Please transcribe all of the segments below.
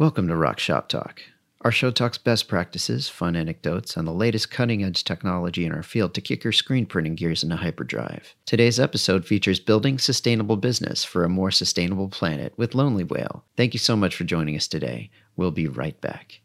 Welcome to Rock Shop Talk. Our show talks best practices, fun anecdotes, and the latest cutting edge technology in our field to kick your screen printing gears into hyperdrive. Today's episode features building sustainable business for a more sustainable planet with Lonely Whale. Thank you so much for joining us today. We'll be right back.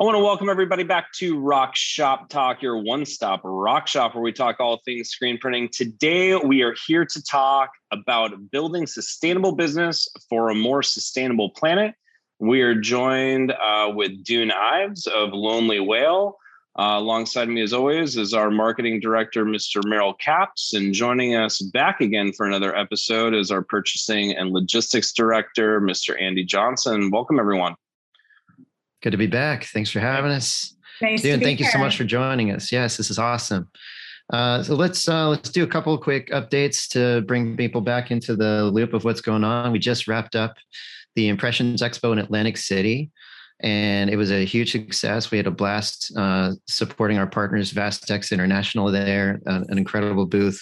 I want to welcome everybody back to Rock Shop Talk, your one stop rock shop where we talk all things screen printing. Today, we are here to talk about building sustainable business for a more sustainable planet. We are joined uh, with Dune Ives of Lonely Whale. Uh, alongside me, as always, is our marketing director, Mr. Merrill Caps. And joining us back again for another episode is our purchasing and logistics director, Mr. Andy Johnson. Welcome, everyone. Good to be back. Thanks for having us. Nice Dude, thank here. you so much for joining us. Yes, this is awesome. Uh, so let's uh, let's do a couple of quick updates to bring people back into the loop of what's going on. We just wrapped up the Impressions Expo in Atlantic City, and it was a huge success. We had a blast uh, supporting our partners, Vastex International, there, an incredible booth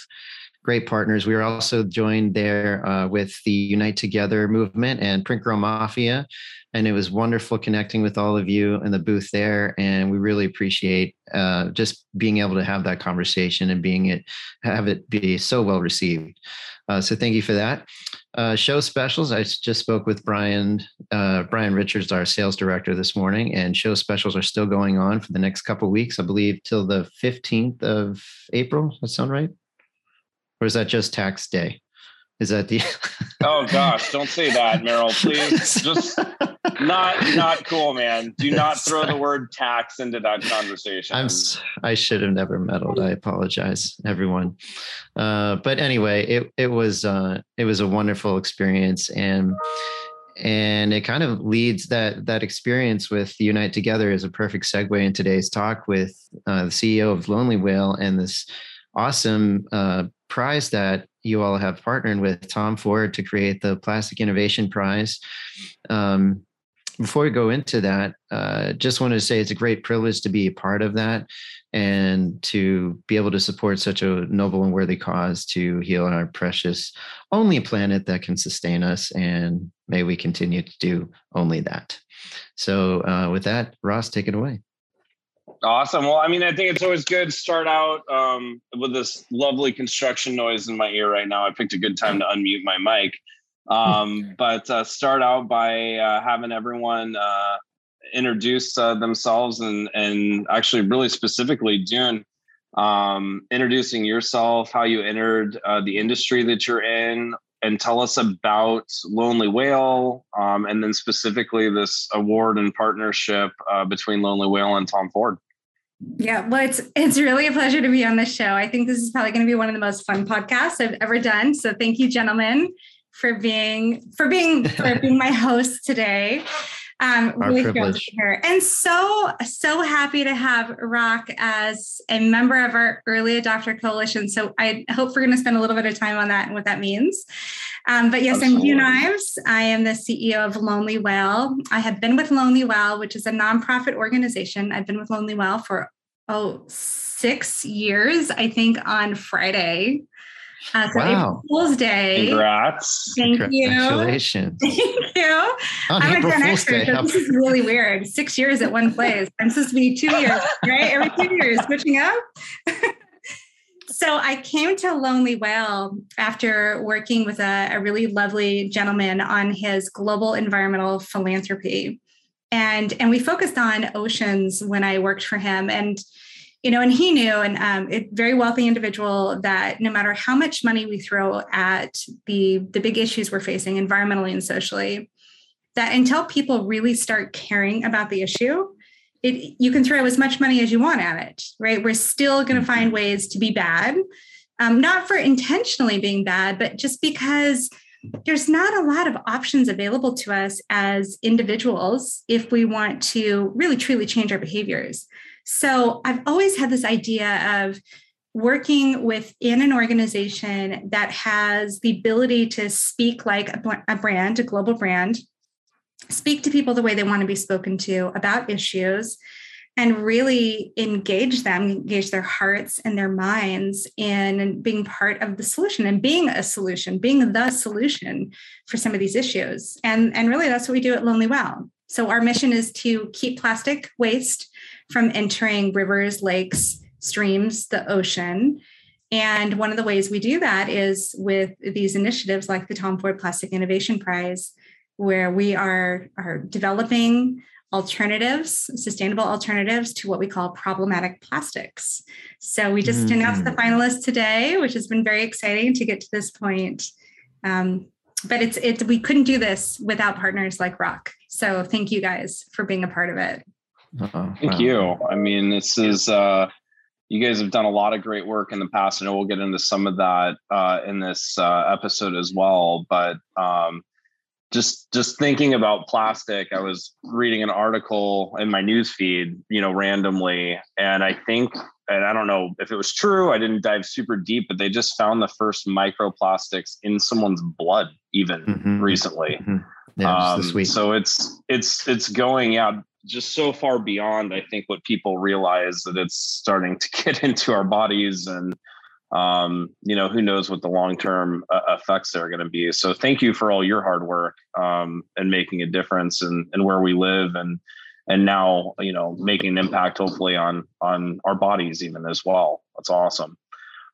great partners. We were also joined there uh, with the Unite Together movement and Print Girl Mafia. And it was wonderful connecting with all of you in the booth there. And we really appreciate uh, just being able to have that conversation and being it, have it be so well received. Uh, so thank you for that. Uh, show specials. I just spoke with Brian uh, Brian Richards, our sales director, this morning, and show specials are still going on for the next couple weeks. I believe till the fifteenth of April. That sound right? Or is that just tax day? Is that the? oh gosh, don't say that, Merrill. Please, just not not cool, man. Do not throw the word tax into that conversation. I'm. I should have never meddled. I apologize, everyone. Uh, but anyway, it it was uh, it was a wonderful experience, and and it kind of leads that that experience with Unite Together is a perfect segue in today's talk with uh, the CEO of Lonely Whale and this awesome uh, prize that you all have partnered with Tom Ford to create the Plastic Innovation Prize. Um, before we go into that, uh, just wanted to say it's a great privilege to be a part of that and to be able to support such a noble and worthy cause to heal our precious only planet that can sustain us. And may we continue to do only that. So, uh, with that, Ross, take it away. Awesome. Well, I mean, I think it's always good to start out um, with this lovely construction noise in my ear right now. I picked a good time to unmute my mic. Um, but uh, start out by uh, having everyone uh, introduce uh, themselves and, and actually, really specifically, Dune, um, introducing yourself, how you entered uh, the industry that you're in, and tell us about Lonely Whale, um, and then specifically this award and partnership uh, between Lonely Whale and Tom Ford. Yeah, well, it's it's really a pleasure to be on the show. I think this is probably going to be one of the most fun podcasts I've ever done. So thank you, gentlemen, for being for being for being my host today. Um, Our really privilege. here. And so, so happy to have Rock as a member of our early adopter coalition. So I hope we're going to spend a little bit of time on that and what that means. Um, but yes, Absolutely. I'm Dune Ives. I am the CEO of Lonely Whale. I have been with Lonely Whale, which is a nonprofit organization. I've been with Lonely Whale for, oh, six years, I think, on Friday. Uh, so Wow. April Fool's Day. Congrats. Thank you. Congratulations. Thank you. On I'm April a Gen Fool's Xer, Day. so this is really weird. Six years at one place. I'm supposed to be two years, right? Every two years, switching up. so I came to Lonely Whale after working with a, a really lovely gentleman on his global environmental philanthropy. And, and we focused on oceans when I worked for him. And you know, and he knew, and um, a very wealthy individual, that no matter how much money we throw at the the big issues we're facing, environmentally and socially, that until people really start caring about the issue, it you can throw as much money as you want at it, right? We're still going to find ways to be bad, um, not for intentionally being bad, but just because there's not a lot of options available to us as individuals if we want to really truly change our behaviors. So I've always had this idea of working within an organization that has the ability to speak like a, a brand, a global brand, speak to people the way they want to be spoken to about issues, and really engage them, engage their hearts and their minds in being part of the solution and being a solution, being the solution for some of these issues. And, and really, that's what we do at Lonely Whale. So, our mission is to keep plastic waste from entering rivers, lakes, streams, the ocean. And one of the ways we do that is with these initiatives like the Tom Ford Plastic Innovation Prize, where we are, are developing alternatives, sustainable alternatives to what we call problematic plastics. So we just mm-hmm. announced the finalists today, which has been very exciting to get to this point. Um, but it's it we couldn't do this without partners like Rock. So thank you guys for being a part of it. Uh-oh. Thank wow. you. I mean, this is uh you guys have done a lot of great work in the past. I know we'll get into some of that uh, in this uh, episode as well. But um, just just thinking about plastic, I was reading an article in my news feed, you know, randomly, and I think, and I don't know if it was true. I didn't dive super deep, but they just found the first microplastics in someone's blood, even mm-hmm. recently. Mm-hmm. Yeah, um, so it's it's it's going out just so far beyond. I think what people realize that it's starting to get into our bodies and um, you know, who knows what the long term uh, effects are going to be. So thank you for all your hard work um, and making a difference and and where we live and and now you know making an impact hopefully on on our bodies even as well. That's awesome.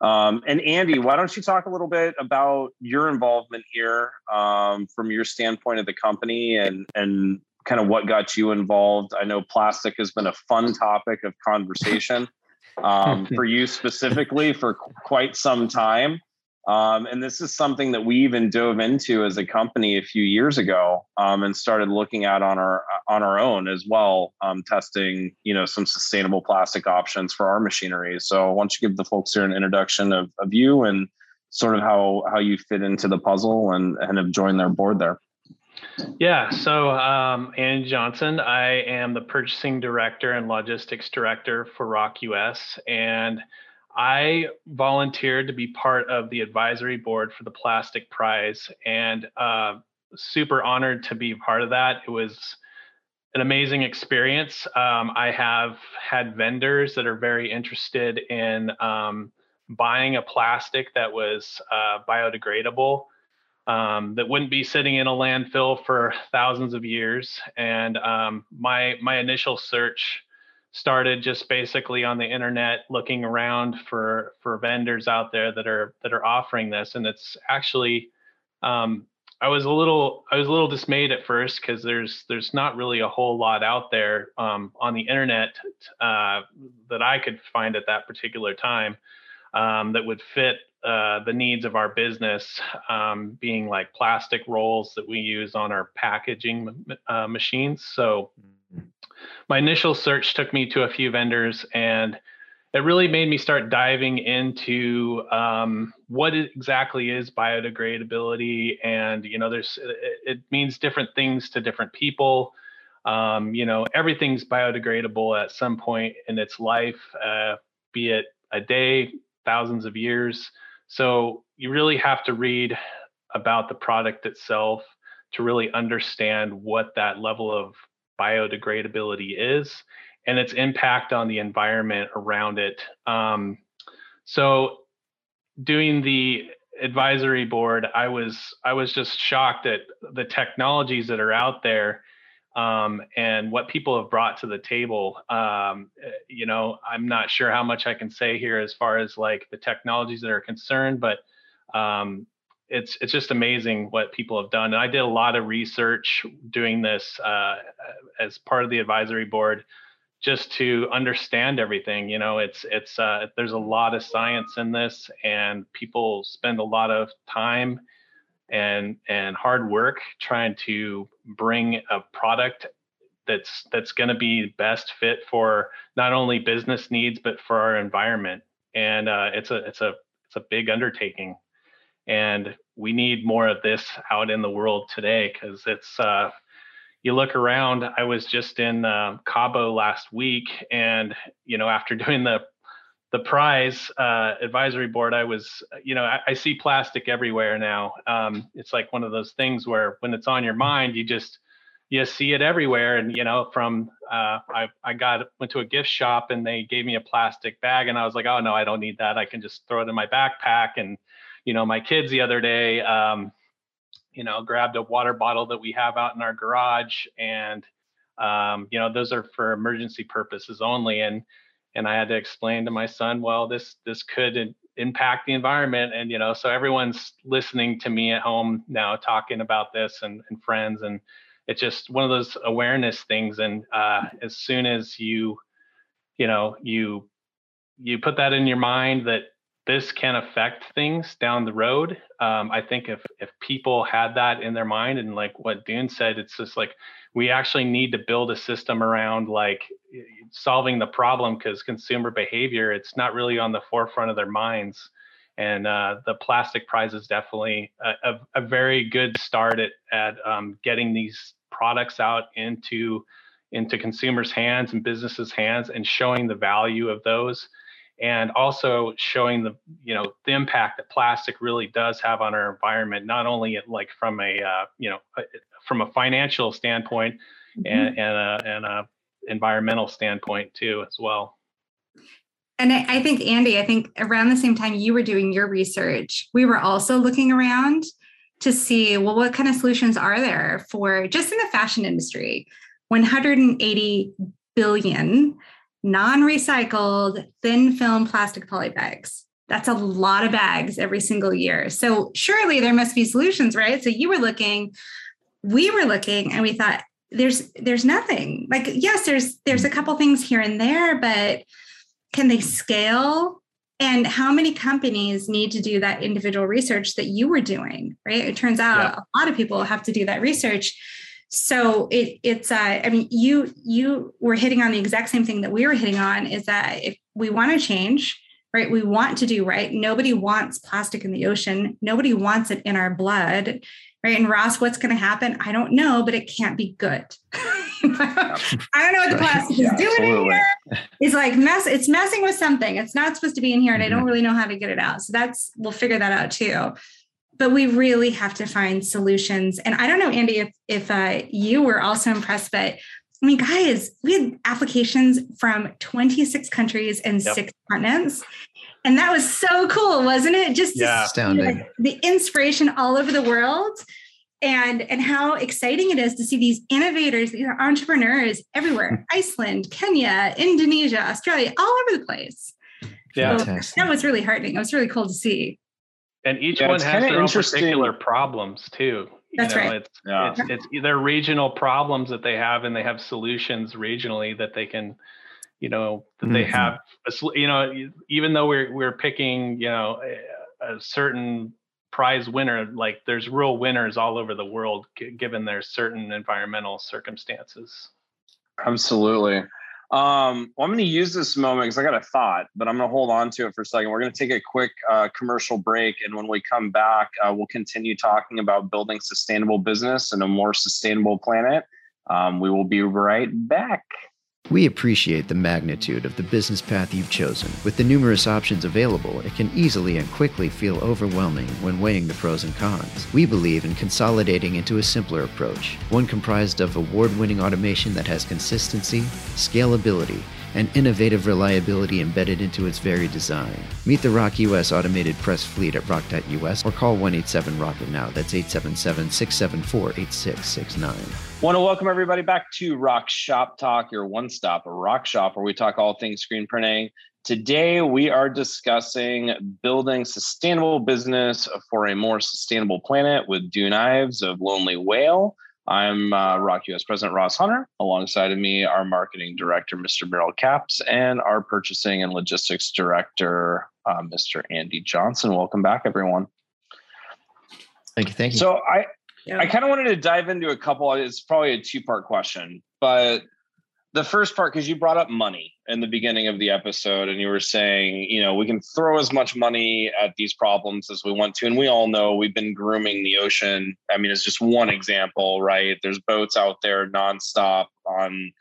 Um, and Andy, why don't you talk a little bit about your involvement here um, from your standpoint of the company and and kind of what got you involved? I know plastic has been a fun topic of conversation um, for you specifically for quite some time. Um, and this is something that we even dove into as a company a few years ago um, and started looking at on our on our own as well, um, testing you know some sustainable plastic options for our machinery. So why don't you give the folks here an introduction of, of you and sort of how how you fit into the puzzle and, and have joined their board there. Yeah, so um, Andy Johnson, I am the purchasing director and logistics director for ROK US, and I volunteered to be part of the advisory board for the Plastic Prize, and uh, super honored to be part of that. It was an amazing experience. Um, I have had vendors that are very interested in um, buying a plastic that was uh, biodegradable um, that wouldn't be sitting in a landfill for thousands of years. And um, my my initial search started just basically on the internet, looking around for for vendors out there that are that are offering this. And it's actually um, I was a little I was a little dismayed at first because there's there's not really a whole lot out there um, on the internet uh, that I could find at that particular time um, that would fit uh, the needs of our business, um, being like plastic rolls that we use on our packaging uh, machines. So, mm-hmm. my initial search took me to a few vendors, and it really made me start diving into um, what exactly is biodegradability. And you know, there's it, it means different things to different people. Um, you know, everything's biodegradable at some point in its life, uh, be it a day, thousands of years. So you really have to read about the product itself to really understand what that level of biodegradability is and its impact on the environment around it. Um, so doing the advisory board, I was I was just shocked at the technologies that are out there um, and what people have brought to the table. Um, eh, you know, I'm not sure how much I can say here as far as like the technologies that are concerned, but um, it's it's just amazing what people have done. And I did a lot of research doing this uh, as part of the advisory board, just to understand everything. You know, it's it's uh, there's a lot of science in this, and people spend a lot of time and and hard work trying to bring a product that's that's going to be best fit for not only business needs but for our environment. And uh, it's a it's a it's a big undertaking. And we need more of this out in the world today because it's uh, you look around i was just in uh, cabo last week and you know after doing the the prize uh, advisory board, I was, you know, I, I see plastic everywhere now. Um, it's like one of those things where when it's on your mind, you just you see it everywhere. And you know, from uh, I I got went to a gift shop and they gave me a plastic bag, and I was like, oh no, I don't need that. I can just throw it in my backpack. And you know, my kids the other day, um, you know, grabbed a water bottle that we have out in our garage, and um, you know, those are for emergency purposes only. And and I had to explain to my son, well, this this could impact the environment, and you know, so everyone's listening to me at home now talking about this and, and friends, and it's just one of those awareness things. And uh, as soon as you, you know, you you put that in your mind that this can affect things down the road. Um, I think if if people had that in their mind and like what Dune said, it's just like we actually need to build a system around like solving the problem because consumer behavior it's not really on the forefront of their minds and uh, the plastic prize is definitely a, a, a very good start at, at um, getting these products out into into consumers hands and businesses hands and showing the value of those and also showing the you know the impact that plastic really does have on our environment not only like from a uh, you know from a financial standpoint mm-hmm. and, and a, and a environmental standpoint too as well and I, I think andy i think around the same time you were doing your research we were also looking around to see well what kind of solutions are there for just in the fashion industry 180 billion non-recycled thin film plastic poly bags. That's a lot of bags every single year. So surely there must be solutions right? So you were looking we were looking and we thought there's there's nothing. Like yes there's there's a couple things here and there but can they scale? And how many companies need to do that individual research that you were doing right? It turns out yeah. a lot of people have to do that research so it, it's uh, i mean you you were hitting on the exact same thing that we were hitting on is that if we want to change right we want to do right nobody wants plastic in the ocean nobody wants it in our blood right? And ross what's going to happen? I don't know but it can't be good. I don't know what the plastic is doing absolutely. in here. It's like mess it's messing with something. It's not supposed to be in here and mm-hmm. i don't mm-hmm. really know how to get it out. So that's we'll figure that out too but we really have to find solutions. And I don't know, Andy, if if uh, you were also impressed, but I mean, guys, we had applications from 26 countries and yep. six continents. And that was so cool, wasn't it? Just yeah. astounding. the inspiration all over the world and and how exciting it is to see these innovators, these entrepreneurs everywhere. Iceland, Kenya, Indonesia, Australia, all over the place. Yeah. So that was really heartening. It was really cool to see and each yeah, one has their own particular problems too. That's you know, right. It's, yeah. it's it's either regional problems that they have, and they have solutions regionally that they can, you know, that mm-hmm. they have. You know, even though we're we're picking, you know, a, a certain prize winner, like there's real winners all over the world, given their certain environmental circumstances. Absolutely. Um, well, I'm going to use this moment because I got a thought, but I'm going to hold on to it for a second. We're going to take a quick uh, commercial break, and when we come back, uh, we'll continue talking about building sustainable business and a more sustainable planet. Um, we will be right back. We appreciate the magnitude of the business path you've chosen. With the numerous options available, it can easily and quickly feel overwhelming when weighing the pros and cons. We believe in consolidating into a simpler approach, one comprised of award winning automation that has consistency, scalability, and innovative reliability embedded into its very design. Meet the ROK US automated press fleet at ROK.us or call 187 Rocket now. That's 877 674 8669. Want to welcome everybody back to Rock Shop Talk, your one stop rock shop where we talk all things screen printing. Today, we are discussing building sustainable business for a more sustainable planet with Dune Ives of Lonely Whale. I'm uh, ROK US President Ross Hunter. Alongside of me, our Marketing Director, Mr. Merrill Caps, and our Purchasing and Logistics Director, uh, Mr. Andy Johnson. Welcome back, everyone. Thank you. Thank you. So I, yeah. I kind of wanted to dive into a couple. It's probably a two part question, but the first part because you brought up money in the beginning of the episode and you were saying you know we can throw as much money at these problems as we want to and we all know we've been grooming the ocean. I mean it's just one example right? There's boats out there nonstop on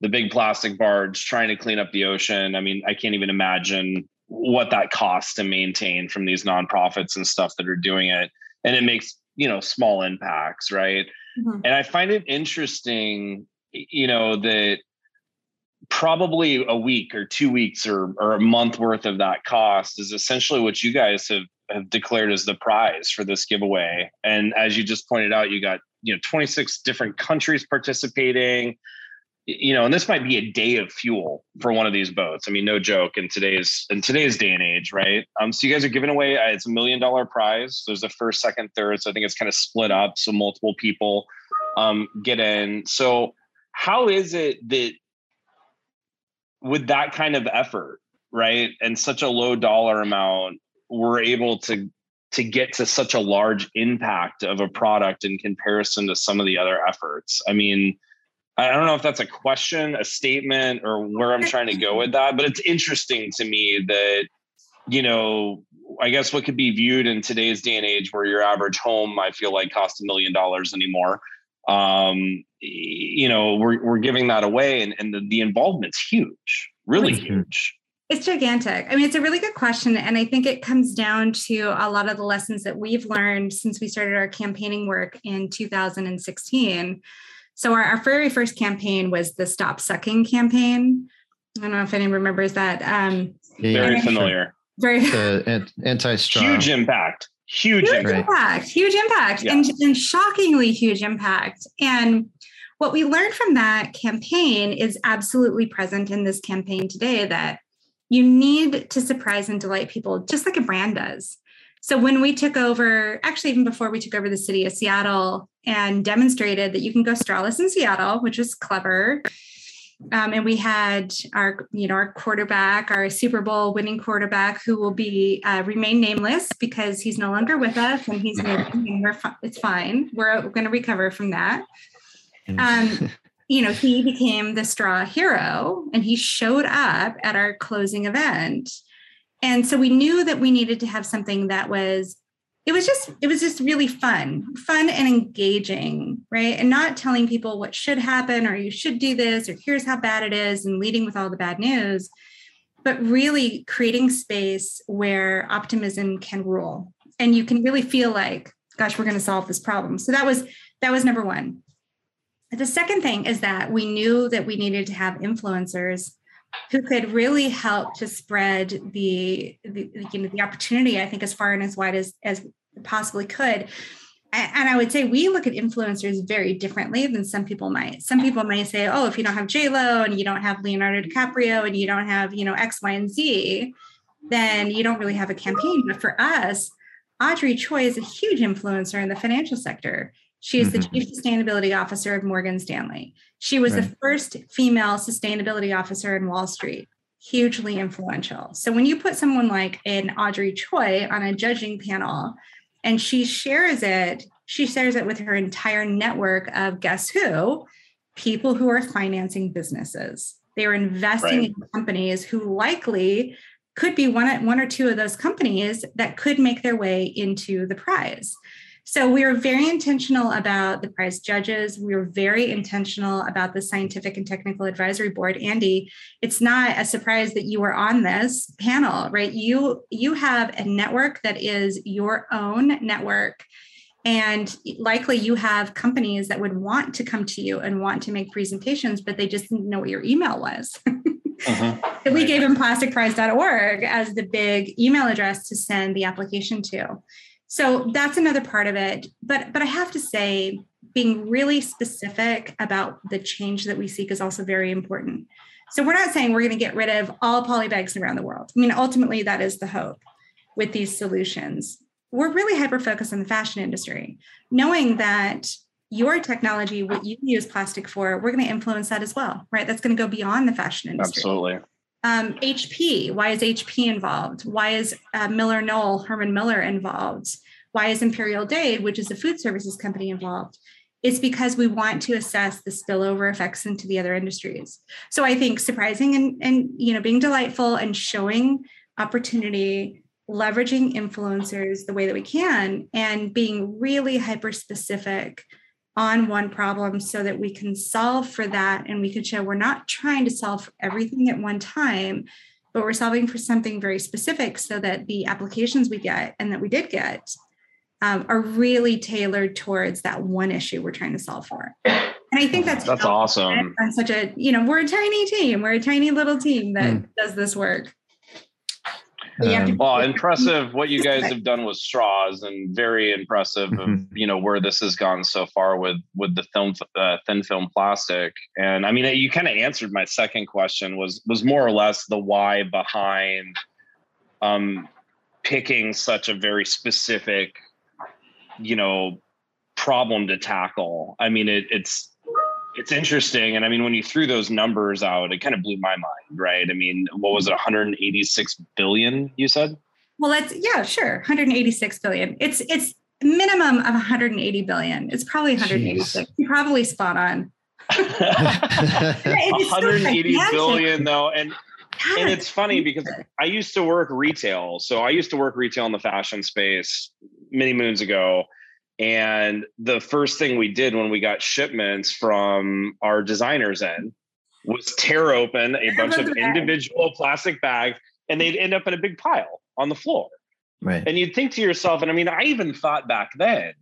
the big plastic barge trying to clean up the ocean. I mean i can't even imagine what that costs to maintain from these nonprofits and stuff that are doing it and it makes you know small impacts right? Mm-hmm. And I find it interesting, you know, that probably a week or two weeks or, or a month worth of that cost is essentially what you guys have, have declared as the prize for this giveaway. And as you just pointed out, you got, you know, 26 different countries participating you know, and this might be a day of fuel for one of these boats. I mean, no joke in today's in today's day and age, right? Um, so you guys are giving away uh, it's a million dollar prize. There's a first, second, third. So I think it's kind of split up, so multiple people um, get in. So how is it that with that kind of effort, right, and such a low dollar amount, we're able to to get to such a large impact of a product in comparison to some of the other efforts? I mean I don't know if that's a question, a statement, or where I'm trying to go with that, but it's interesting to me that, you know, I guess what could be viewed in today's day and age where your average home, I feel like costs a million dollars anymore. Um, you know, we're, we're giving that away and, and the, the involvement's huge, really huge. It's gigantic. I mean, it's a really good question. And I think it comes down to a lot of the lessons that we've learned since we started our campaigning work in 2016 so our, our very first campaign was the Stop Sucking campaign. I don't know if anyone remembers that. Um, very familiar. Very the anti-straw. Huge impact. Huge, huge impact. impact. Huge impact. Yeah. And, and shockingly huge impact. And what we learned from that campaign is absolutely present in this campaign today that you need to surprise and delight people just like a brand does. So when we took over, actually, even before we took over the city of Seattle and demonstrated that you can go strawless in Seattle, which was clever. Um, and we had our, you know, our quarterback, our Super Bowl winning quarterback, who will be uh, remain nameless because he's no longer with us, and he's and we're fi- it's fine. We're, we're going to recover from that. Um, you know, he became the straw hero, and he showed up at our closing event and so we knew that we needed to have something that was it was just it was just really fun fun and engaging right? And not telling people what should happen or you should do this or here's how bad it is and leading with all the bad news but really creating space where optimism can rule. And you can really feel like gosh we're going to solve this problem. So that was that was number one. The second thing is that we knew that we needed to have influencers who could really help to spread the, the you know the opportunity i think as far and as wide as as possibly could and I would say we look at influencers very differently than some people might. Some people might say, "Oh, if you don't have J Lo and you don't have Leonardo DiCaprio and you don't have you know X, Y, and Z, then you don't really have a campaign." But for us, Audrey Choi is a huge influencer in the financial sector. She is mm-hmm. the chief sustainability officer of Morgan Stanley. She was right. the first female sustainability officer in Wall Street, hugely influential. So when you put someone like an Audrey Choi on a judging panel and she shares it, she shares it with her entire network of guess who? People who are financing businesses. They are investing right. in companies who likely could be one, one or two of those companies that could make their way into the prize. So we were very intentional about the prize judges. We were very intentional about the scientific and technical advisory board. Andy, it's not a surprise that you were on this panel, right? You you have a network that is your own network. And likely you have companies that would want to come to you and want to make presentations, but they just didn't know what your email was. uh-huh. So we gave them plasticprize.org as the big email address to send the application to so that's another part of it. But but i have to say being really specific about the change that we seek is also very important. So we're not saying we're going to get rid of all poly bags around the world. I mean ultimately that is the hope with these solutions. We're really hyper focused on the fashion industry knowing that your technology what you use plastic for we're going to influence that as well right? That's going to go beyond the fashion industry. Absolutely um, HP, why is HP involved? Why is uh, MillerKnoll, Herman Miller involved? Why is Imperial Dade, which is a food services company, involved? It's because we want to assess the spillover effects into the other industries. So I think surprising and, and you know being delightful and showing opportunity, leveraging influencers the way that we can, and being really hyper specific on one problem so that we can solve for that and we can show we're not trying to solve for everything at one time but we're solving for something very specific so that the applications we get and that we did get um, are really tailored towards that one issue we're trying to solve for. And I think that's that's awesome. On such a, you know, we're a tiny team. We're a tiny little team that mm. does this work. Um, well, impressive what you guys have done with straws, and very impressive mm-hmm. of you know where this has gone so far with with the film uh, thin film plastic. And I mean, you kind of answered my second question was was more or less the why behind um, picking such a very specific, you know, problem to tackle. I mean, it, it's it's interesting. And I mean, when you threw those numbers out, it kind of blew my mind, right? I mean, what was it, 186 billion, you said? Well, it's yeah, sure. 186 billion. It's it's minimum of 180 billion. It's probably 186. You're probably spot on. 180 billion though. And and it's funny because I used to work retail. So I used to work retail in the fashion space many moons ago. And the first thing we did when we got shipments from our designers in was tear open a bunch of individual plastic bags and they'd end up in a big pile on the floor. Right. And you'd think to yourself, and I mean, I even thought back then,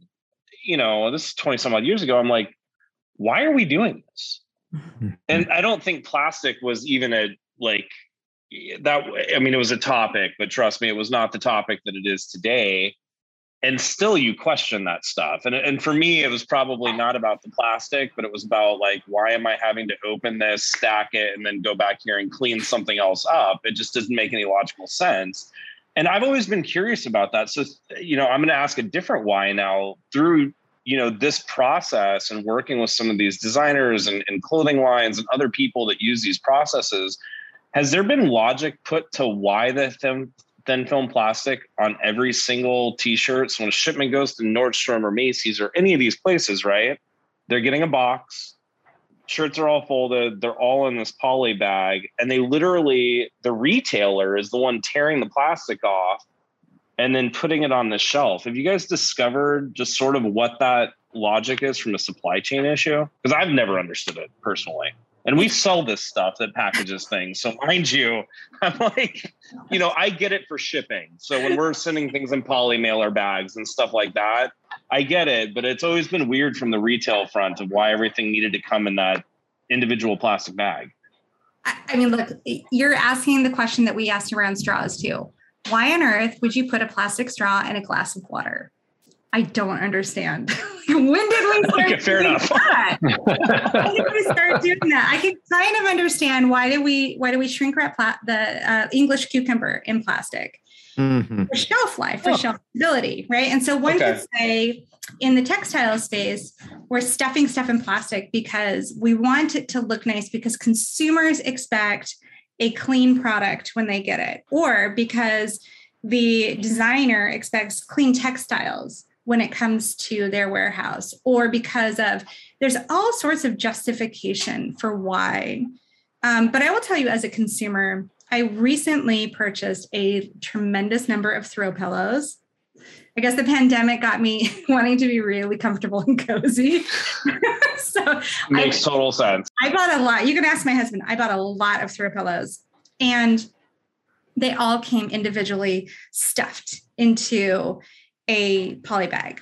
you know, this is 20 some odd years ago, I'm like, why are we doing this? and I don't think plastic was even a like that. I mean, it was a topic, but trust me, it was not the topic that it is today and still you question that stuff. And, and for me it was probably not about the plastic but it was about like why am i having to open this stack it and then go back here and clean something else up? It just doesn't make any logical sense. And i've always been curious about that. So you know i'm going to ask a different why now through you know this process and working with some of these designers and, and clothing lines and other people that use these processes. Has there been logic put to why the thin film plastic on every single t-shirt. So when a shipment goes to Nordstrom or Macy's or any of these places, right? They're getting a box. Shirts are all folded. They're all in this poly bag. And they literally, the retailer is the one tearing the plastic off and then putting it on the shelf. Have you guys discovered just sort of what that logic is from a supply chain issue? Because I've never understood it personally and we sell this stuff that packages things. So mind you, I'm like, you know, I get it for shipping. So when we're sending things in poly mailer bags and stuff like that, I get it. But it's always been weird from the retail front of why everything needed to come in that individual plastic bag. I mean, look, you're asking the question that we asked around straws too. Why on earth would you put a plastic straw in a glass of water? I don't understand. when did we start okay, fair enough. that? when did we start doing that? I can kind of understand why do we why do we shrink wrap pla- the uh, English cucumber in plastic mm-hmm. for shelf life, for oh. shelf stability, right? And so one okay. could say in the textile space, we're stuffing stuff in plastic because we want it to look nice because consumers expect a clean product when they get it, or because the designer expects clean textiles when it comes to their warehouse or because of there's all sorts of justification for why. Um, but i will tell you as a consumer i recently purchased a tremendous number of throw pillows. I guess the pandemic got me wanting to be really comfortable and cozy. So makes I, total sense. I bought a lot you can ask my husband i bought a lot of throw pillows and they all came individually stuffed into a poly bag.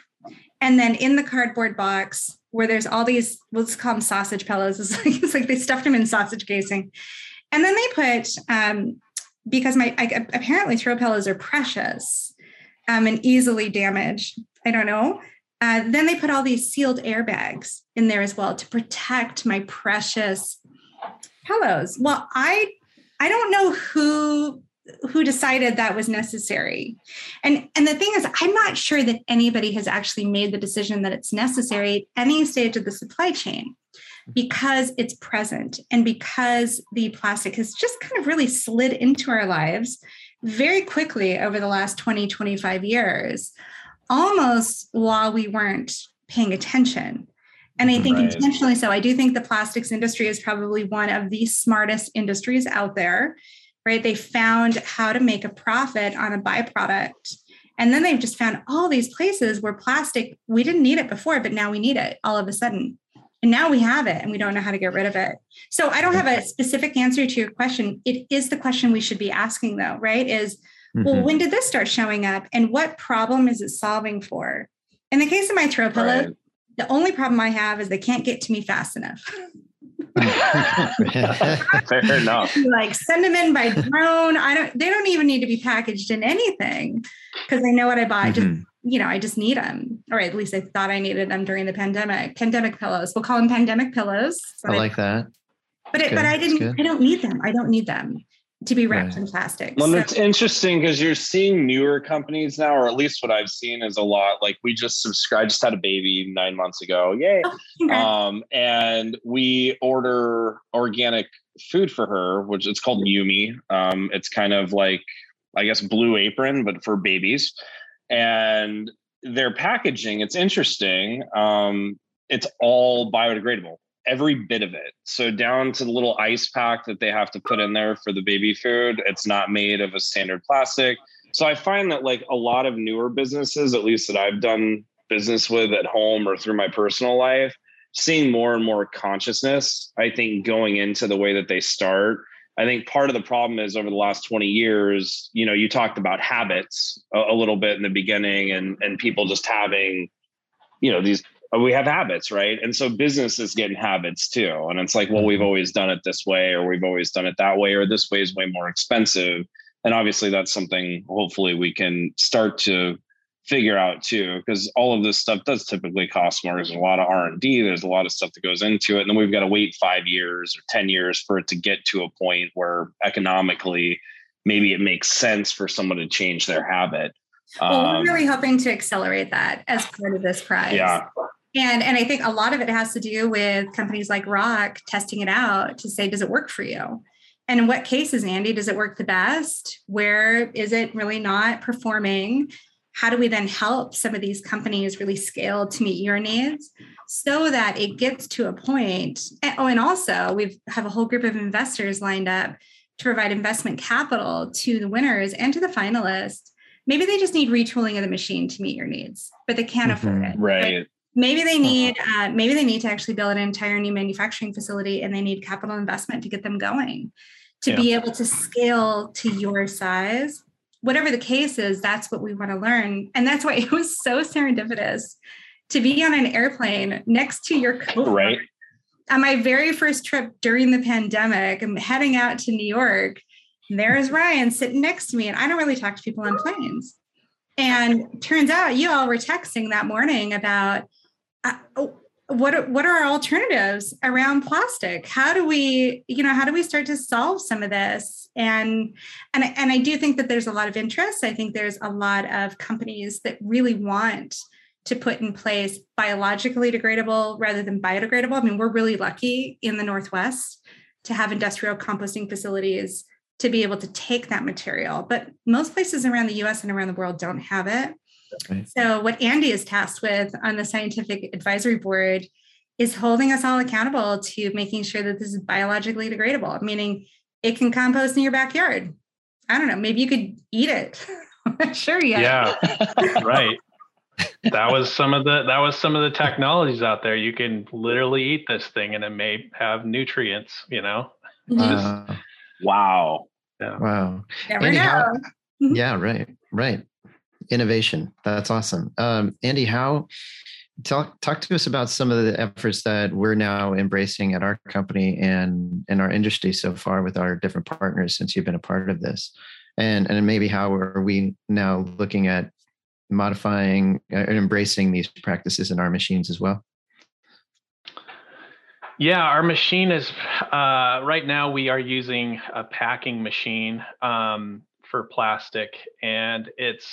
And then in the cardboard box, where there's all these, let's call them sausage pillows. It's like, it's like they stuffed them in sausage casing. And then they put, um, because my I, apparently throw pillows are precious um, and easily damaged. I don't know. Uh, then they put all these sealed airbags in there as well to protect my precious pillows. Well, I I don't know who who decided that was necessary and and the thing is i'm not sure that anybody has actually made the decision that it's necessary at any stage of the supply chain because it's present and because the plastic has just kind of really slid into our lives very quickly over the last 20 25 years almost while we weren't paying attention and I think right. intentionally so. I do think the plastics industry is probably one of the smartest industries out there right? They found how to make a profit on a byproduct. And then they've just found all these places where plastic, we didn't need it before, but now we need it all of a sudden. And now we have it and we don't know how to get rid of it. So I don't have a specific answer to your question. It is the question we should be asking, though, right? Is Mm-hmm. Well, when did this start showing up and what problem is it solving for? In the case of my throw pillow, right. the only problem I have is they can't get to me fast enough. Fair enough. Like send them in by drone. I don't. They don't even need to be packaged in anything because they know what I buy. Mm-hmm. Just you know, I just need them, or at least I thought I needed them during the pandemic. Pandemic pillows. We'll call them pandemic pillows. I like that. But it, but I didn't. I don't need them. I don't need them to be wrapped right. in plastic. Well, so. it's interesting because you're seeing newer companies now, or at least what I've seen is a lot. Like we just subscribed, just had a baby nine months ago. Yay. Oh, um, and we order organic food for her, which it's called Yumi. Um, it's kind of like, I guess, Blue Apron, but for babies. And their packaging, it's interesting. Um, it's all biodegradable every bit of it. So down to the little ice pack that they have to put in there for the baby food, it's not made of a standard plastic. So I find that like a lot of newer businesses, at least that I've done business with at home or through my personal life, seeing more and more consciousness, I think going into the way that they start. I think part of the problem is over the last 20 years, you know, you talked about habits a, a little bit in the beginning and and people just having you know these we have habits, right? And so businesses get in habits too. And it's like, well, we've mm-hmm. always done it this way, or we've always done it that way, or this way is way more expensive. And obviously, that's something hopefully we can start to figure out too, because all of this stuff does typically cost more. There's a lot of R and D. There's a lot of stuff that goes into it, and then we've got to wait five years or ten years for it to get to a point where economically, maybe it makes sense for someone to change their habit. Well, we're um, really hoping to accelerate that as part of this prize. Yeah. And, and I think a lot of it has to do with companies like Rock testing it out to say, does it work for you? And in what cases, Andy, does it work the best? Where is it really not performing? How do we then help some of these companies really scale to meet your needs so that it gets to a point? Oh, and also we have a whole group of investors lined up to provide investment capital to the winners and to the finalists. Maybe they just need retooling of the machine to meet your needs, but they can't mm-hmm, afford it. Right maybe they uh-huh. need uh, maybe they need to actually build an entire new manufacturing facility and they need capital investment to get them going. To yeah. be able to scale to your size whatever the case is that's what we want to learn. And that's why it was so serendipitous to be on an airplane next to your co right. On my very first trip during the pandemic i'm heading out to new york there's ryan sitting next to me and i don't really talk to people on planes. And turns out you all were texting that morning about uh, oh, what what are our alternatives around plastic? How do we you know how do we start to solve some of this? And and and I do think that there's a lot of interest. I think there's a lot of companies that really want to put in place biologically degradable rather than biodegradable. I mean we're really lucky in the northwest to have industrial composting facilities to be able to take that material but most places around the us and around the world don't have it Right. So, what Andy is tasked with on the scientific advisory board is holding us all accountable to making sure that this is biologically degradable, meaning it can compost in your backyard. I don't know, maybe you could eat it. Sure yet. Yeah, right. That was some of the that was some of the technologies out there. You can literally eat this thing and it may have nutrients, you know. Uh, wow. Yeah. Wow. Never Andy, know. How, yeah, right. Right innovation. That's awesome. Um, Andy, how talk talk to us about some of the efforts that we're now embracing at our company and in our industry so far with our different partners since you've been a part of this, and and maybe how are we now looking at modifying uh, and embracing these practices in our machines as well. Yeah, our machine is uh, right now. We are using a packing machine um, for plastic, and it's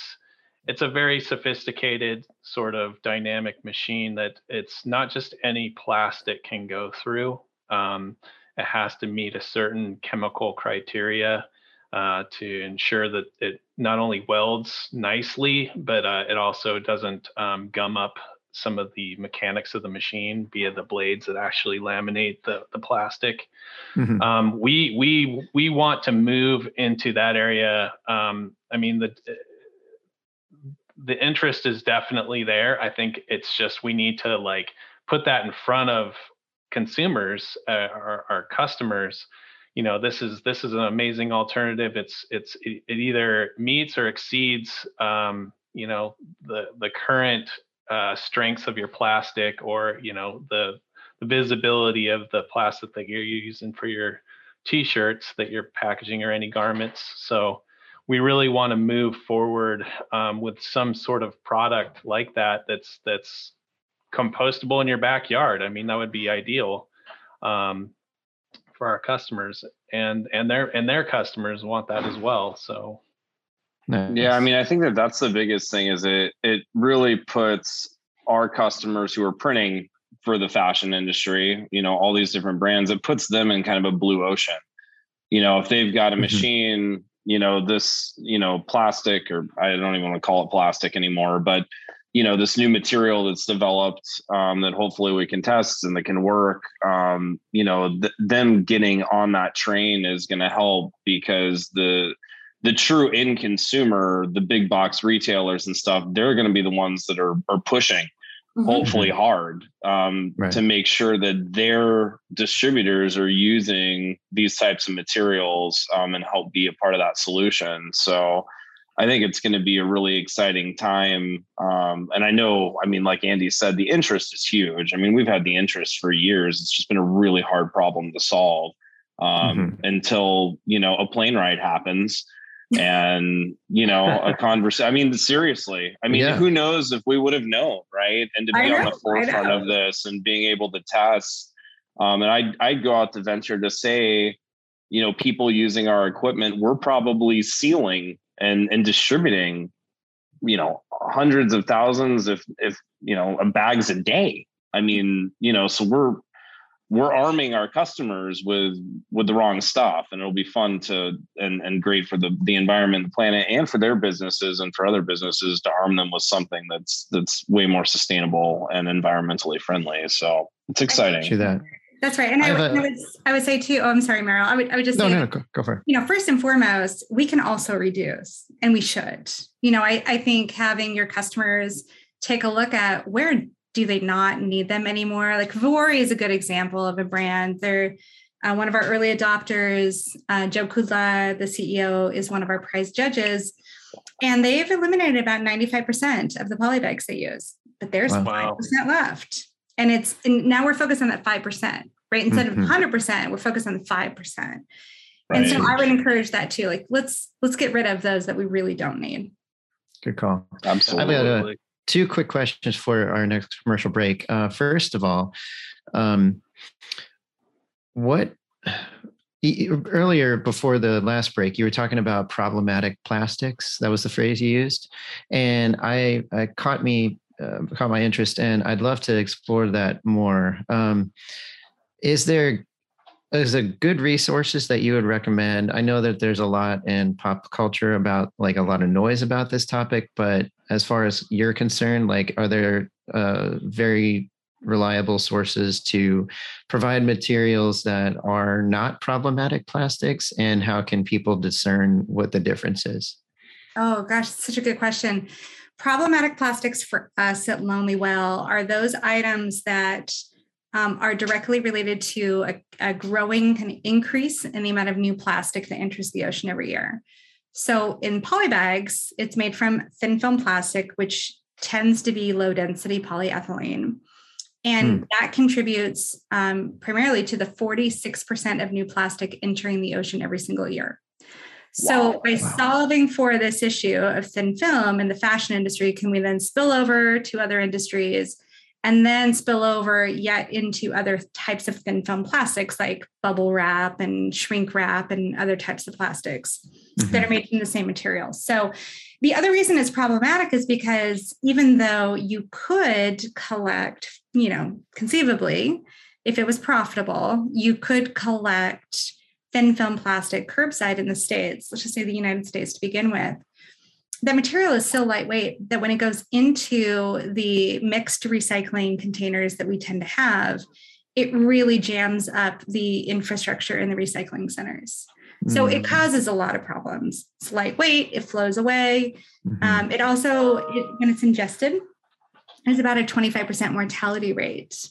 it's a very sophisticated sort of dynamic machine that it's not just any plastic can go through. Um, it has to meet a certain chemical criteria uh, to ensure that it not only welds nicely, but uh, it also doesn't um, gum up some of the mechanics of the machine via the blades that actually laminate the, the plastic. Mm-hmm. Um, we we we want to move into that area. Um, I mean, the the interest is definitely there. I think it's just we need to like put that in front of consumers, uh, our, our customers, you know this is this is an amazing alternative. It's it's it, it either meets or exceeds um, you know the the current uh, strengths of your plastic or you know the the visibility of the plastic that you're using for your t-shirts that you're packaging or any garments. So we really want to move forward um, with some sort of product like that that's that's compostable in your backyard i mean that would be ideal um, for our customers and and their and their customers want that as well so nice. yeah i mean i think that that's the biggest thing is it it really puts our customers who are printing for the fashion industry you know all these different brands it puts them in kind of a blue ocean you know if they've got a mm-hmm. machine. You know this you know plastic or i don't even want to call it plastic anymore but you know this new material that's developed um, that hopefully we can test and that can work um, you know th- them getting on that train is going to help because the the true end consumer the big box retailers and stuff they're going to be the ones that are are pushing mm-hmm. hopefully hard um, right. to make sure that their distributors are using these types of materials um, and help be a part of that solution so I think it's going to be a really exciting time. Um, and I know, I mean, like Andy said, the interest is huge. I mean, we've had the interest for years. It's just been a really hard problem to solve um, mm-hmm. until, you know, a plane ride happens and, you know, a conversation. I mean, seriously, I mean, yeah. who knows if we would have known, right? And to be know, on the forefront of this and being able to test. Um, and I, I'd go out to venture to say, you know, people using our equipment, we're probably sealing and and distributing you know hundreds of thousands if if you know bags a day i mean you know so we're we're arming our customers with with the wrong stuff and it'll be fun to and and great for the the environment the planet and for their businesses and for other businesses to arm them with something that's that's way more sustainable and environmentally friendly so it's exciting that that's right. And I, I, would, I, would, I would say too, oh, I'm sorry, Meryl. I would, I would just no, say, no, no, go, go for it. You know, first and foremost, we can also reduce and we should. You know, I, I think having your customers take a look at where do they not need them anymore? Like Vuori is a good example of a brand. They're uh, one of our early adopters. Uh, Joe Kudla, the CEO, is one of our prize judges. And they've eliminated about 95% of the polybags they use, but there's wow. 5% left and it's and now we're focused on that 5% right instead mm-hmm. of 100% we're focused on the 5% right. and so i would encourage that too like let's let's get rid of those that we really don't need good call absolutely I've uh, two quick questions for our next commercial break uh, first of all um, what earlier before the last break you were talking about problematic plastics that was the phrase you used and i, I caught me uh, caught my interest, and I'd love to explore that more. Um, is there is there good resources that you would recommend? I know that there's a lot in pop culture about like a lot of noise about this topic, but as far as you're concerned, like are there uh, very reliable sources to provide materials that are not problematic plastics? And how can people discern what the difference is? Oh gosh such a good question. Problematic plastics for us at Lonely Whale are those items that um, are directly related to a, a growing kind of increase in the amount of new plastic that enters the ocean every year. So in polybags, it's made from thin film plastic, which tends to be low density polyethylene. And hmm. that contributes um, primarily to the 46% of new plastic entering the ocean every single year. So wow. by wow. solving for this issue of thin film in the fashion industry, can we then spill over to other industries and then spill over yet into other types of thin film plastics like bubble wrap and shrink wrap and other types of plastics mm-hmm. that are made from the same material. So the other reason it's problematic is because even though you could collect, you know, conceivably, if it was profitable, you could collect thin film plastic curbside in the States, let's just say the United States to begin with, that material is so lightweight that when it goes into the mixed recycling containers that we tend to have, it really jams up the infrastructure in the recycling centers. So it mm. causes a lot of problems. It's lightweight, it flows away. Mm-hmm. Um, it also, it, when it's ingested, there's about a 25% mortality rate.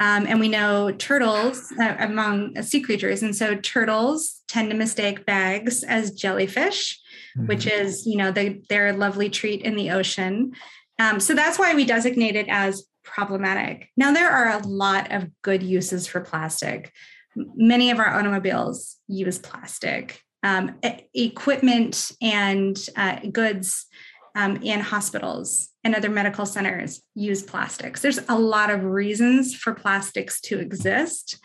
Um, and we know turtles uh, among uh, sea creatures. And so turtles tend to mistake bags as jellyfish, mm-hmm. which is, you know, the, their lovely treat in the ocean. Um, so that's why we designate it as problematic. Now, there are a lot of good uses for plastic. Many of our automobiles use plastic. Um, equipment and uh, goods um, in hospitals and other medical centers use plastics. There's a lot of reasons for plastics to exist.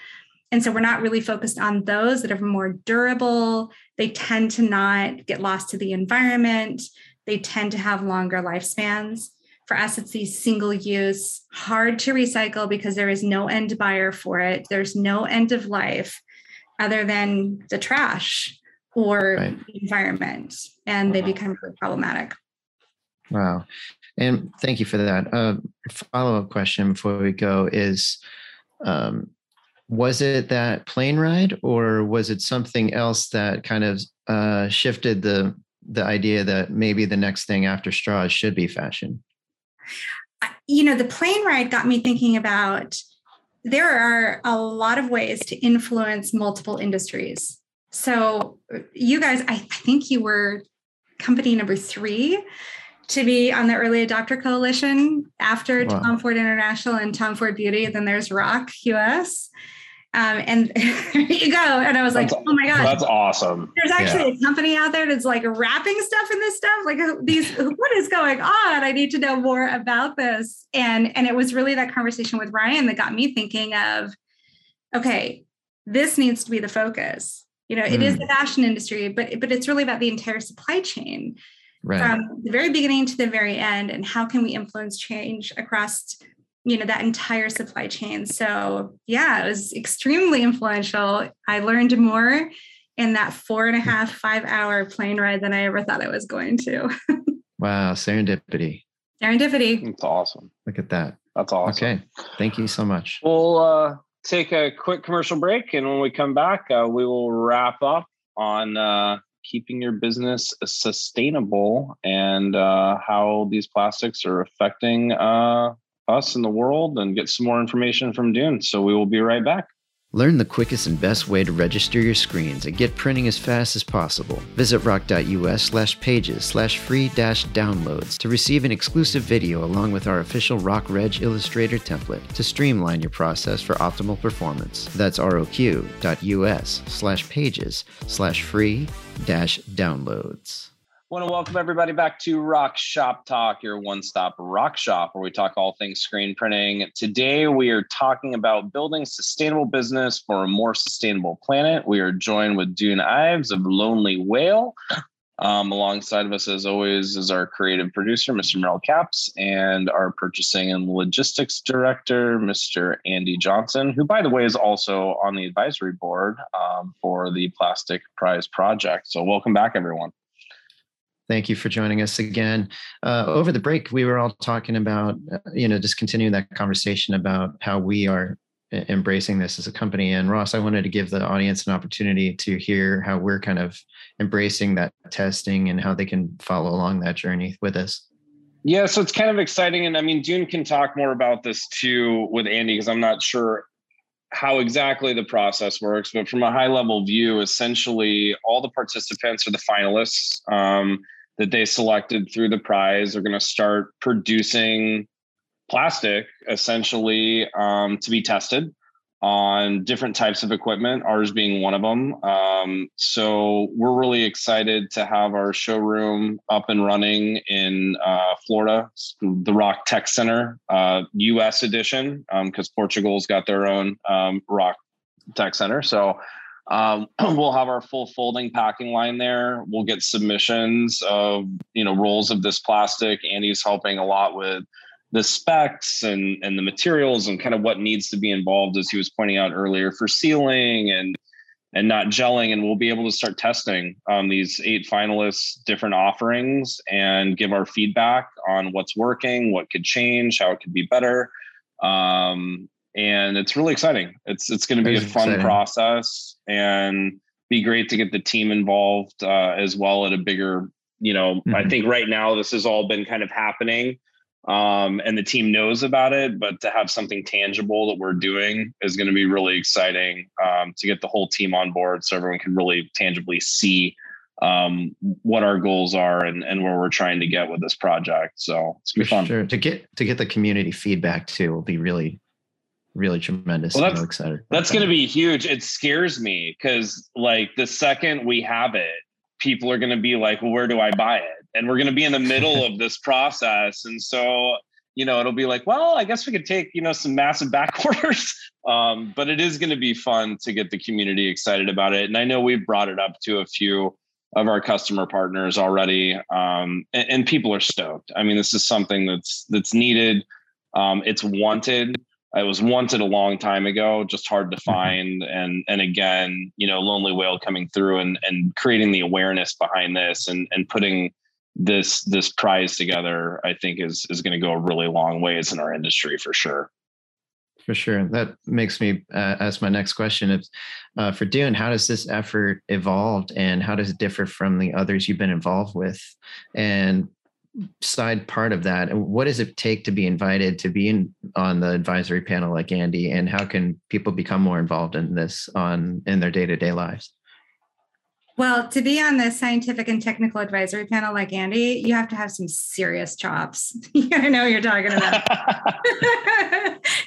And so we're not really focused on those that are more durable. They tend to not get lost to the environment. They tend to have longer lifespans. For us, it's these single use, hard to recycle because there is no end buyer for it. There's no end of life other than the trash or right. the environment, and they become really problematic. Wow. And thank you for that. Uh, follow up question before we go is um, Was it that plane ride or was it something else that kind of uh, shifted the, the idea that maybe the next thing after straws should be fashion? You know, the plane ride got me thinking about there are a lot of ways to influence multiple industries. So, you guys, I, I think you were company number three to be on the early adopter coalition after wow. Tom Ford International and Tom Ford Beauty. Then there's ROK US. Um, and there you go. And I was like, that's, oh my God. That's awesome. There's actually yeah. a company out there that's like wrapping stuff in this stuff. Like these, what is going on? I need to know more about this. And, and it was really that conversation with Ryan that got me thinking of, okay, this needs to be the focus. You know, it mm. is hmm. the fashion industry, but, but it's really about the entire supply chain right. from the very beginning to the very end and how can we influence change across you know that entire supply chain. So yeah it was extremely influential. I learned more in that four and a half five hour plane ride than i ever thought i was going to. Wow serendipity. Serendipity. That's awesome. Look at that. That's awesome. Okay thank you so much. We'll uh, take a quick commercial break and when we come back uh, we will wrap up on uh, keeping your business sustainable and uh, how these plastics are affecting uh, us in the world and get some more information from Dune. So we will be right back. Learn the quickest and best way to register your screens and get printing as fast as possible. Visit rok.us slash pages slash free dash downloads to receive an exclusive video along with our official ROK Reg Illustrator template to streamline your process for optimal performance. That's rok.us slash pages slash free dash downloads want to welcome everybody back to ROK Shop Talk, your one stop rock shop where we talk all things screen printing. Today, we are talking about building sustainable business for a more sustainable planet. We are joined with Dune Ives of Lonely Whale. Um, alongside of us, as always, is our creative producer, Mr. Merrill Caps, and our purchasing and logistics director, Mr. Andy Johnson, who, by the way, is also on the advisory board um, for the Plastic Prize Project. So, welcome back, everyone. Thank you for joining us again. Uh, over the break, we were all talking about, uh, you know, just continuing that conversation about how we are embracing this as a company. And Ross, I wanted to give the audience an opportunity to hear how we're kind of embracing that testing and how they can follow along that journey with us. Yeah, so it's kind of exciting. And I mean, Dune can talk more about this too with Andy, because I'm not sure how exactly the process works. But from a high level view, essentially all the participants are the finalists. Um, that they selected through the prize are going to start producing plastic essentially um, to be tested on different types of equipment, ours being one of them. Um, so we're really excited to have our showroom up and running in uh, Florida, the ROK Tech Center, uh, US edition, because um, Portugal's got their own um, ROK Tech Center. So um, we'll have our full folding packing line there. We'll get submissions of you know rolls of this plastic. Andy's helping a lot with the specs and and the materials and kind of what needs to be involved, as he was pointing out earlier, for sealing and and not gelling. And we'll be able to start testing um, these eight finalists' different offerings and give our feedback on what's working, what could change, how it could be better. Um, and it's really exciting. It's it's going to be a fun exciting. process and be great to get the team involved uh, as well at a bigger. You know, mm-hmm. I think right now this has all been kind of happening um, and the team knows about it. But to have something tangible that we're doing is going to be really exciting um, to get the whole team on board, so everyone can really tangibly see um, what our goals are and, and where we're trying to get with this project. So it's gonna be fun. Sure. To get to get the community feedback too will be really, really tremendous. Well, that's, I'm excited. That's going to be huge. It scares me because like the second we have it, people are going to be like, well, where do I buy it? And we're going to be in the middle of this process. And so, you know, it'll be like, well, I guess we could take, you know, some massive back orders. Um, but it is going to be fun to get the community excited about it. And I know we've brought it up to a few of our customer partners already. Um, and, and, people are stoked. I mean, this is something that's, that's needed. Um, it's wanted it was wanted a long time ago, just hard to mm-hmm. find. And and again, you know, Lonely Whale coming through and and creating the awareness behind this and and putting this this prize together, I think is is going to go a really long ways in our industry for sure. For sure, that makes me uh, ask my next question: If uh, for Dune, how does this effort evolved, and how does it differ from the others you've been involved with? And side part of that what does it take to be invited to be in on the advisory panel like andy and how can people become more involved in this on in their day-to-day lives well, to be on the scientific and technical advisory panel like Andy, you have to have some serious chops. you gotta know what you're talking about.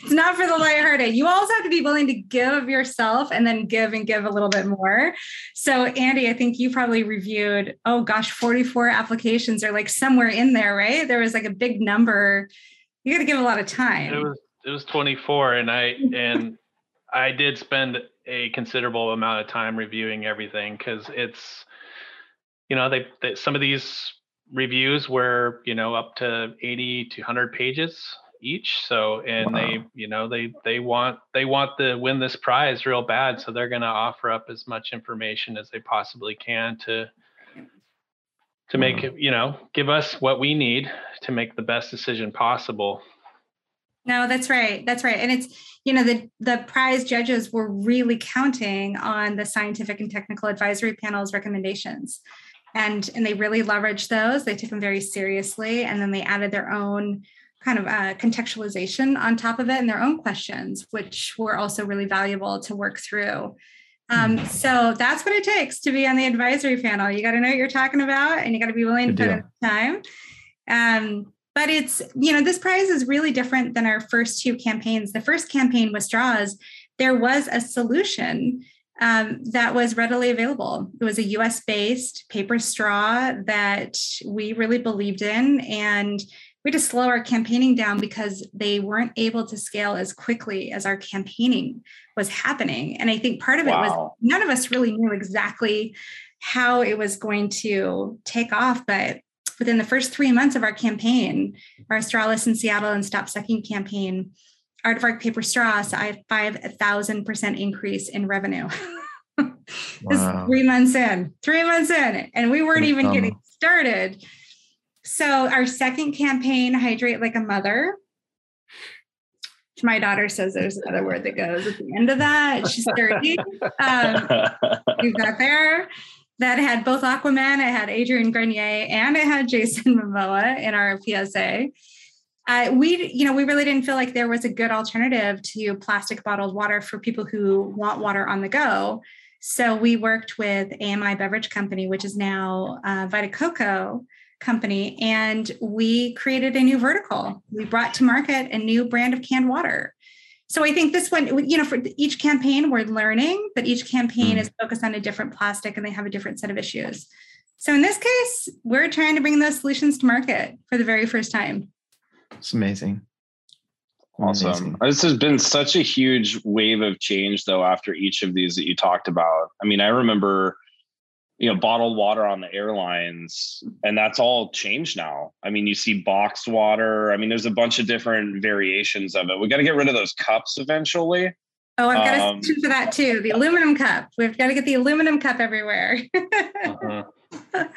it's not for the lighthearted. You also have to be willing to give of yourself and then give and give a little bit more. So, Andy, I think you probably reviewed, oh gosh, 44 applications are like somewhere in there, right? There was like a big number. You got to give a lot of time. It was it was 24 and I and I did spend a considerable amount of time reviewing everything because it's you know they, they, some of these reviews were you know up to 80 to 100 pages each so and wow. they you know they they want they want to win this prize real bad so they're going to offer up as much information as they possibly can to to make hmm. it you know give us what we need to make the best decision possible no, that's right. That's right. And it's, you know, the the prize judges were really counting on the scientific and technical advisory panel's recommendations. And and they really leveraged those. They took them very seriously and then they added their own kind of uh, contextualization on top of it and their own questions, which were also really valuable to work through. Um, hmm. so that's what it takes to be on the advisory panel. You got to know what you're talking about, and you got to be willing to put in time. Um, but it's you know this prize is really different than our first two campaigns. The first campaign with straws. There was a solution um, that was readily available. It was a us based paper straw that we really believed in and we had to slow our campaigning down because they weren't able to scale as quickly as our campaigning was happening. And i think part of it was none of us really knew exactly how it was going to take off but within the first three months of our campaign, our Strawless in Seattle and Stop Sucking campaign, Aardvark Paper Straw saw a 5,000% increase in revenue. this three months in, three months in, and we weren't even getting started. So our second campaign, Hydrate Like a Mother, my daughter says there's another word that goes at the end of that. She's 30. Um, we got there that had both Aquaman, it had Adrian Grenier, and it had Jason Momoa in our PSA. Uh, we, you know, we really didn't feel like there was a good alternative to plastic bottled water for people who want water on the go. So we worked with AMI Beverage Company, which is now uh, Vita Coco Company, and we created a new vertical. We brought to market a new brand of canned water so I think this one, you know, for each campaign, we're learning that each campaign mm. is focused on a different plastic and they have a different set of issues. So in this case, we're trying to bring those solutions to market for the very first time. It's amazing. Awesome. Amazing. This has been such a huge wave of change, though, after each of these that you talked about. I mean, I remember you know bottled water on the airlines and that's all changed now. I mean you see boxed water. I mean there's a bunch of different variations of it. We got to get rid of those cups eventually. Oh i've got um, a solution for that too the aluminum cup. We've got to get the aluminum cup everywhere. Uh-huh.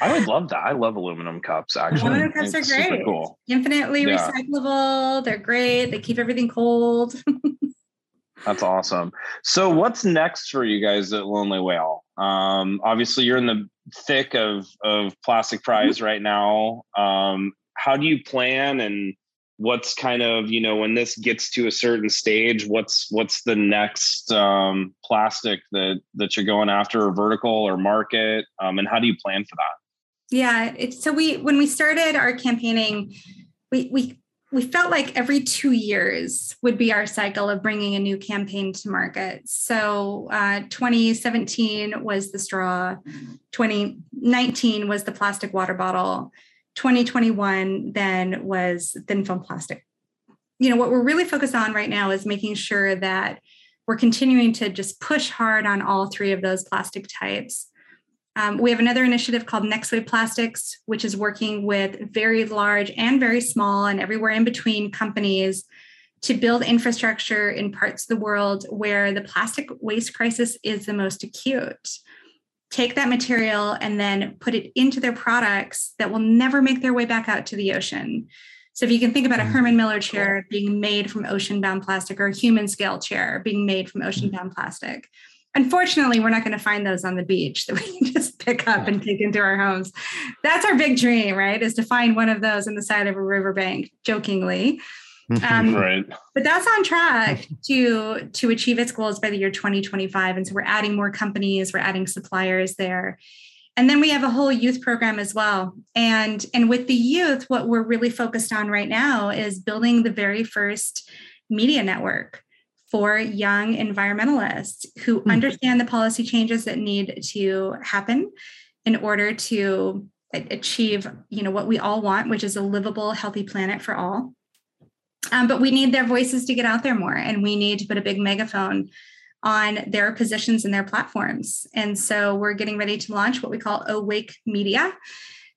i would love that. I love aluminum cups actually. aluminum cups it's are great. cool. infinitely yeah. recyclable. They're great. They keep everything cold. That's awesome. So, what's next for you guys at Lonely Whale? Um, obviously, you're in the thick of of Plastic mm-hmm. Prize right now. Um, how do you plan and what's kind of you know when this gets to a certain stage what's what's the next um, plastic that that you're going after or vertical or market um, and how do you plan for that yeah it's so we when we started our campaigning we we we felt like every two years would be our cycle of bringing a new campaign to market. So uh, 2017 was the straw, 2019 was the plastic water bottle, 2021 then was thin film plastic. You know, what we're really focused on right now is making sure that we're continuing to just push hard on all three of those plastic types. Um, we have another initiative called Next Wave Plastics, which is working with very large and very small and everywhere in between companies to build infrastructure in parts of the world where the plastic waste crisis is the most acute. Take that material and then put it into their products that will never make their way back out to the ocean. So if you can think about a mm-hmm. Herman Miller chair being made from ocean bound plastic or a Humanscale chair being made from ocean bound plastic, Unfortunately, we're not going to find those on the beach that we can just pick up and take into our homes. That's our big dream, right? Is to find one of those in the side of a riverbank, jokingly. Um, right. But that's on track to to achieve its goals by the year 2025. And so we're adding more companies, we're adding suppliers there. And then we have a whole youth program as well. And and with the youth, what we're really focused on right now is building the very first media network for young environmentalists who mm-hmm. understand the policy changes that need to happen in order to achieve you know what we all want which is a livable healthy planet for all um, but we need their voices to get out there more and we need to put a big megaphone on their positions and their platforms and so we're getting ready to launch what we call awake media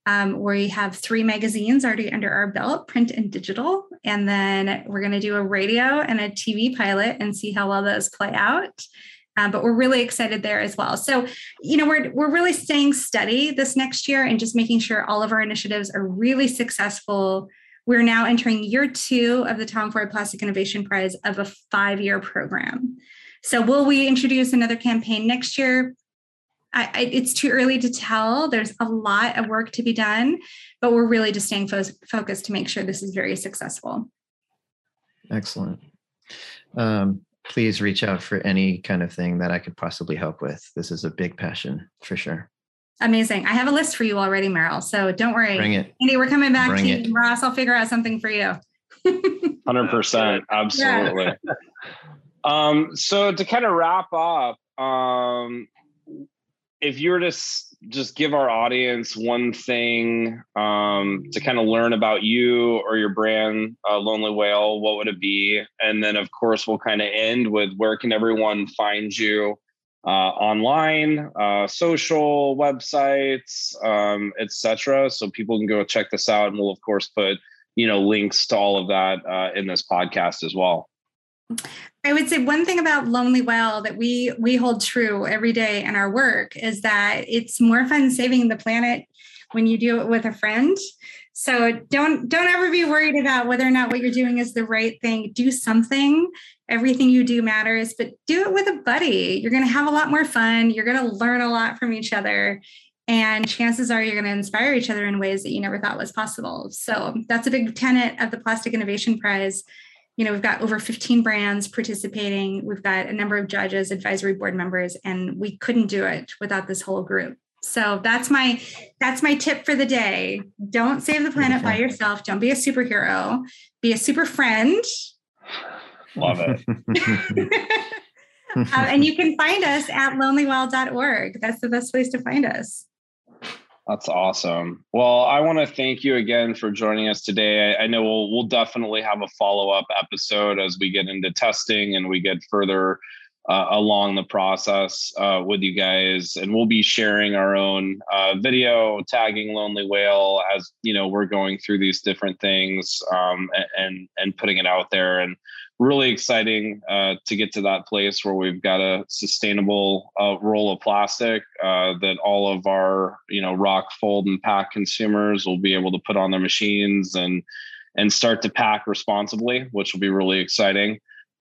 um, we have three magazines already under our belt, print and digital. And then we're going to do a radio and a TV pilot and see how well those play out. Um, but we're really excited there as well. So, you know, we're we're really staying steady this next year and just making sure all of our initiatives are really successful. We're now entering year two of the Tom Ford Plastic Innovation Prize of a five-year program. So, will we introduce another campaign next year? I, I, it's too early to tell. There's a lot of work to be done, but we're really just staying fo- focused to make sure this is very successful. Excellent. Um, please reach out for any kind of thing that I could possibly help with. This is a big passion for sure. Amazing. I have a list for you already, Meryl. So don't worry. Bring it. Andy, we're coming back Bring to you. Ross, I'll figure out something for you. 100%. Absolutely. Yeah. um, so to kind of wrap up, um, if you were to just give our audience one thing um, to kind of learn about you or your brand, uh, Lonely Whale, what would it be? And then, of course, we'll kind of end with where can everyone find you uh, online, uh, social websites, um, etc. So people can go check this out, and we'll of course put you know links to all of that uh, in this podcast as well. I would say one thing about Lonely Whale that we we hold true every day in our work is that it's more fun saving the planet when you do it with a friend. So don't don't ever be worried about whether or not what you're doing is the right thing. Do something. Everything you do matters, but do it with a buddy. You're going to have a lot more fun. You're going to learn a lot from each other. And chances are you're going to inspire each other in ways that you never thought was possible. So that's a big tenet of the Plastic Innovation Prize you know, we've got over 15 brands participating. We've got a number of judges, advisory board members, and we couldn't do it without this whole group. So that's my that's my tip for the day. Don't save the planet by yourself. Don't be a superhero. Be a super friend. Love it. uh, and you can find us at lonelywhale.org. That's the best place to find us. That's awesome. Well, I want to thank you again for joining us today. I, I know we'll we'll definitely have a follow up episode as we get into testing and we get further uh, along the process uh, with you guys, and we'll be sharing our own uh, video tagging Lonely Whale as you know we're going through these different things um, and and putting it out there and really exciting uh, to get to that place where we've got a sustainable uh, roll of plastic uh, that all of our you know rock fold and pack consumers will be able to put on their machines and and start to pack responsibly which will be really exciting.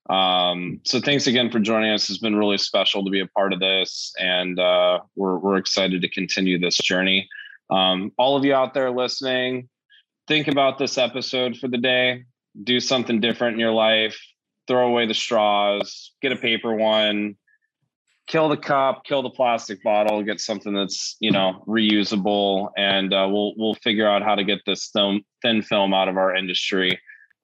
Um, so thanks again for joining us. It's been really special to be a part of this and uh, we're, we're excited to continue this journey. Um, all of you out there listening think about this episode for the day do something different in your life, throw away the straws, get a paper one, kill the cup, kill the plastic bottle, get something that's you know reusable, and uh, we'll we'll figure out how to get this thin, thin film out of our industry.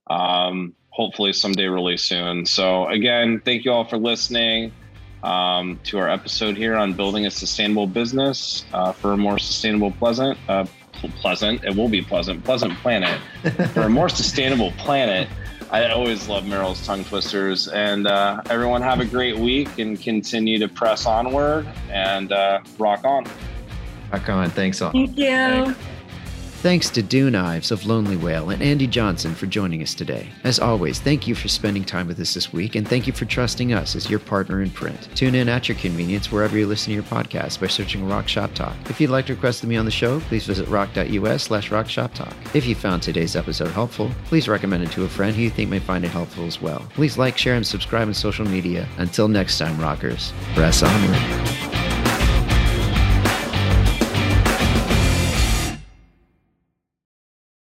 Um, hopefully someday really soon. So again, thank you all for listening um, to our episode here on building a sustainable business uh, for a more sustainable, pleasant, uh, pleasant. It will be pleasant, pleasant planet for a more sustainable planet. I always love Meryl's tongue twisters. And uh, everyone have a great week and continue to press onward and uh, rock on. Rock on. Thanks all. Thank you. Thanks. Thanks to Dune Ives of Lonely Whale and Andy Johnson for joining us today. As always, thank you for spending time with us this week, and thank you for trusting us as your partner in print. Tune in at your convenience wherever you listen to your podcast by searching ROK Shop Talk. If you'd like to request to on the show, please visit rok.us slash rockshoptalk. If you found today's episode helpful, please recommend it to a friend who you think may find it helpful as well. Please like, share, and subscribe on social media. Until next time, rockers, press onward.